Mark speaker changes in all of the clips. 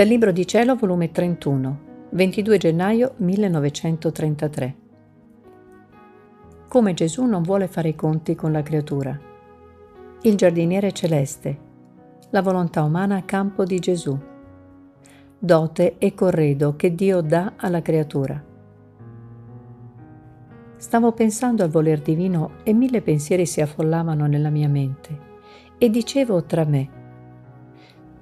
Speaker 1: Dal Libro di Cielo, volume 31, 22 gennaio 1933. Come Gesù non vuole fare i conti con la creatura. Il giardiniere celeste. La volontà umana a campo di Gesù. Dote e corredo che Dio dà alla creatura. Stavo pensando al voler divino e mille pensieri si affollavano nella mia mente e dicevo tra me,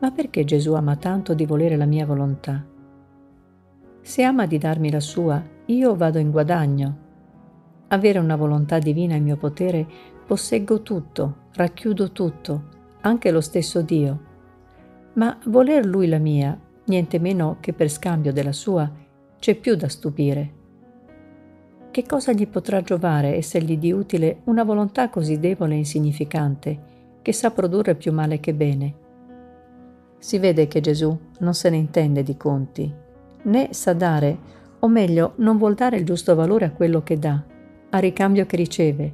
Speaker 1: ma perché Gesù ama tanto di volere la mia volontà? Se ama di darmi la sua, io vado in guadagno. Avere una volontà divina in mio potere, posseggo tutto, racchiudo tutto, anche lo stesso Dio. Ma voler Lui la mia, niente meno che per scambio della sua, c'è più da stupire. Che cosa gli potrà giovare essergli di utile una volontà così debole e insignificante, che sa produrre più male che bene? Si vede che Gesù non se ne intende di conti, né sa dare, o meglio, non vuol dare il giusto valore a quello che dà, a ricambio che riceve.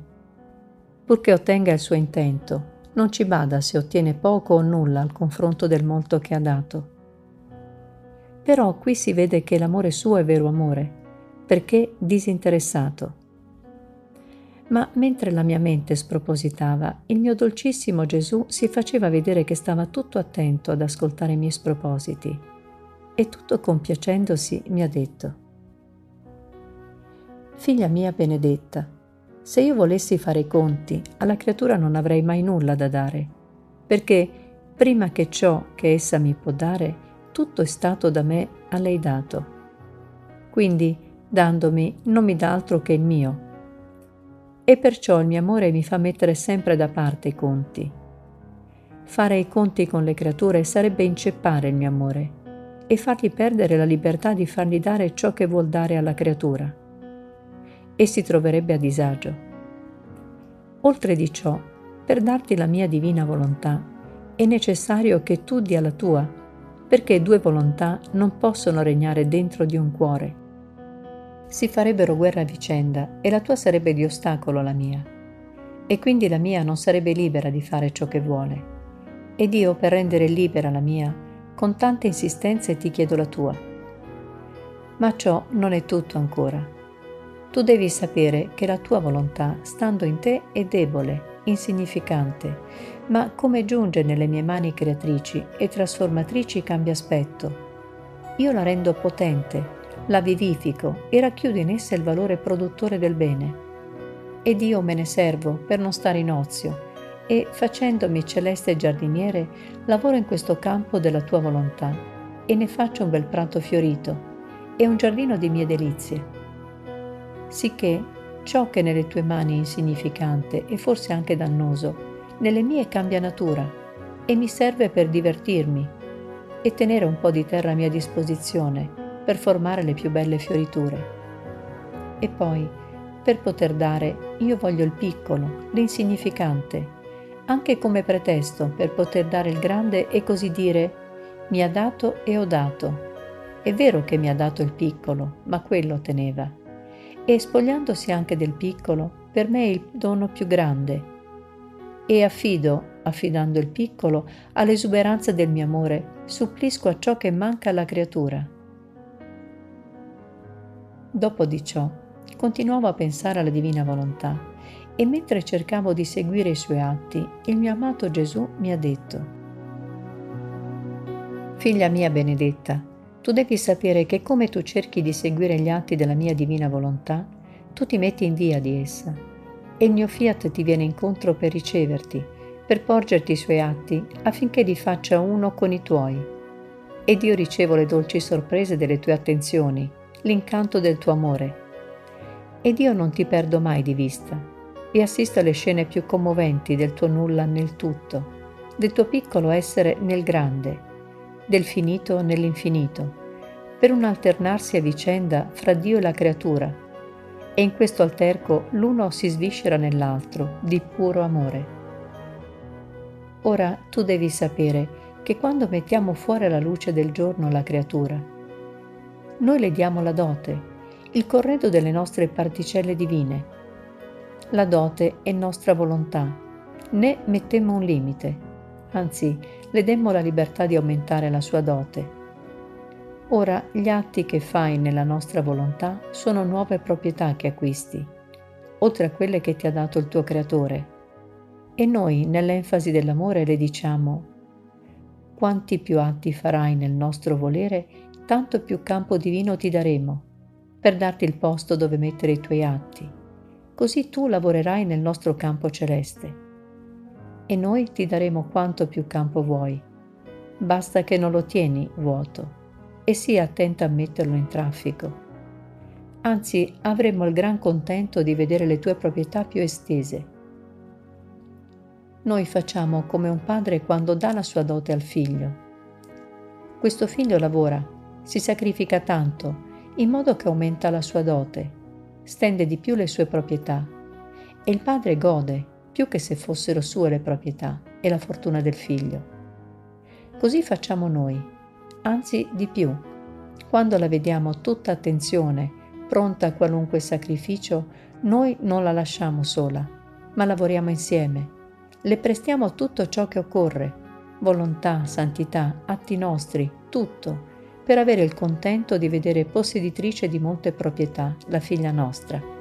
Speaker 1: Purché ottenga il suo intento, non ci bada se ottiene poco o nulla al confronto del molto che ha dato. Però qui si vede che l'amore suo è vero amore, perché disinteressato ma mentre la mia mente spropositava, il mio dolcissimo Gesù si faceva vedere che stava tutto attento ad ascoltare i miei spropositi e tutto compiacendosi mi ha detto, Figlia mia benedetta, se io volessi fare i conti, alla creatura non avrei mai nulla da dare, perché prima che ciò che essa mi può dare, tutto è stato da me a lei dato. Quindi, dandomi, non mi dà altro che il mio, e perciò il mio amore mi fa mettere sempre da parte i conti. Fare i conti con le creature sarebbe inceppare il mio amore e fargli perdere la libertà di fargli dare ciò che vuol dare alla creatura. E si troverebbe a disagio. Oltre di ciò, per darti la mia divina volontà, è necessario che tu dia la tua, perché due volontà non possono regnare dentro di un cuore si farebbero guerra a vicenda e la tua sarebbe di ostacolo alla mia. E quindi la mia non sarebbe libera di fare ciò che vuole. Ed io, per rendere libera la mia, con tante insistenze ti chiedo la tua. Ma ciò non è tutto ancora. Tu devi sapere che la tua volontà, stando in te, è debole, insignificante, ma come giunge nelle mie mani creatrici e trasformatrici cambia aspetto. Io la rendo potente, la vivifico e racchiudo in essa il valore produttore del bene. Ed io me ne servo per non stare in ozio e, facendomi celeste giardiniere, lavoro in questo campo della tua volontà e ne faccio un bel prato fiorito e un giardino di mie delizie. Sicché ciò che nelle tue mani è insignificante e forse anche dannoso, nelle mie cambia natura e mi serve per divertirmi e tenere un po' di terra a mia disposizione per formare le più belle fioriture. E poi, per poter dare, io voglio il piccolo, l'insignificante, anche come pretesto per poter dare il grande e così dire mi ha dato e ho dato. È vero che mi ha dato il piccolo, ma quello teneva. E spogliandosi anche del piccolo, per me è il dono più grande. E affido, affidando il piccolo, all'esuberanza del mio amore, supplisco a ciò che manca alla creatura. Dopo di ciò, continuavo a pensare alla divina volontà e mentre cercavo di seguire i suoi atti, il mio amato Gesù mi ha detto, Figlia mia benedetta, tu devi sapere che come tu cerchi di seguire gli atti della mia divina volontà, tu ti metti in via di essa e il mio fiat ti viene incontro per riceverti, per porgerti i suoi atti affinché li faccia uno con i tuoi. Ed io ricevo le dolci sorprese delle tue attenzioni l'incanto del tuo amore. Ed io non ti perdo mai di vista e assisto alle scene più commoventi del tuo nulla nel tutto, del tuo piccolo essere nel grande, del finito nell'infinito, per un alternarsi a vicenda fra Dio e la creatura. E in questo alterco l'uno si sviscera nell'altro di puro amore. Ora tu devi sapere che quando mettiamo fuori alla luce del giorno la creatura, noi le diamo la dote, il corredo delle nostre particelle divine. La dote è nostra volontà, né mettemmo un limite, anzi le demmo la libertà di aumentare la sua dote. Ora gli atti che fai nella nostra volontà sono nuove proprietà che acquisti, oltre a quelle che ti ha dato il tuo Creatore. E noi, nell'enfasi dell'amore, le diciamo, quanti più atti farai nel nostro volere, tanto più campo divino ti daremo, per darti il posto dove mettere i tuoi atti. Così tu lavorerai nel nostro campo celeste. E noi ti daremo quanto più campo vuoi. Basta che non lo tieni vuoto e sii attenta a metterlo in traffico. Anzi, avremo il gran contento di vedere le tue proprietà più estese. Noi facciamo come un padre quando dà la sua dote al figlio. Questo figlio lavora, si sacrifica tanto, in modo che aumenta la sua dote, stende di più le sue proprietà e il padre gode più che se fossero sue le proprietà e la fortuna del figlio. Così facciamo noi anzi di più. Quando la vediamo tutta attenzione, pronta a qualunque sacrificio, noi non la lasciamo sola, ma lavoriamo insieme. Le prestiamo tutto ciò che occorre, volontà, santità, atti nostri, tutto, per avere il contento di vedere posseditrice di molte proprietà la figlia nostra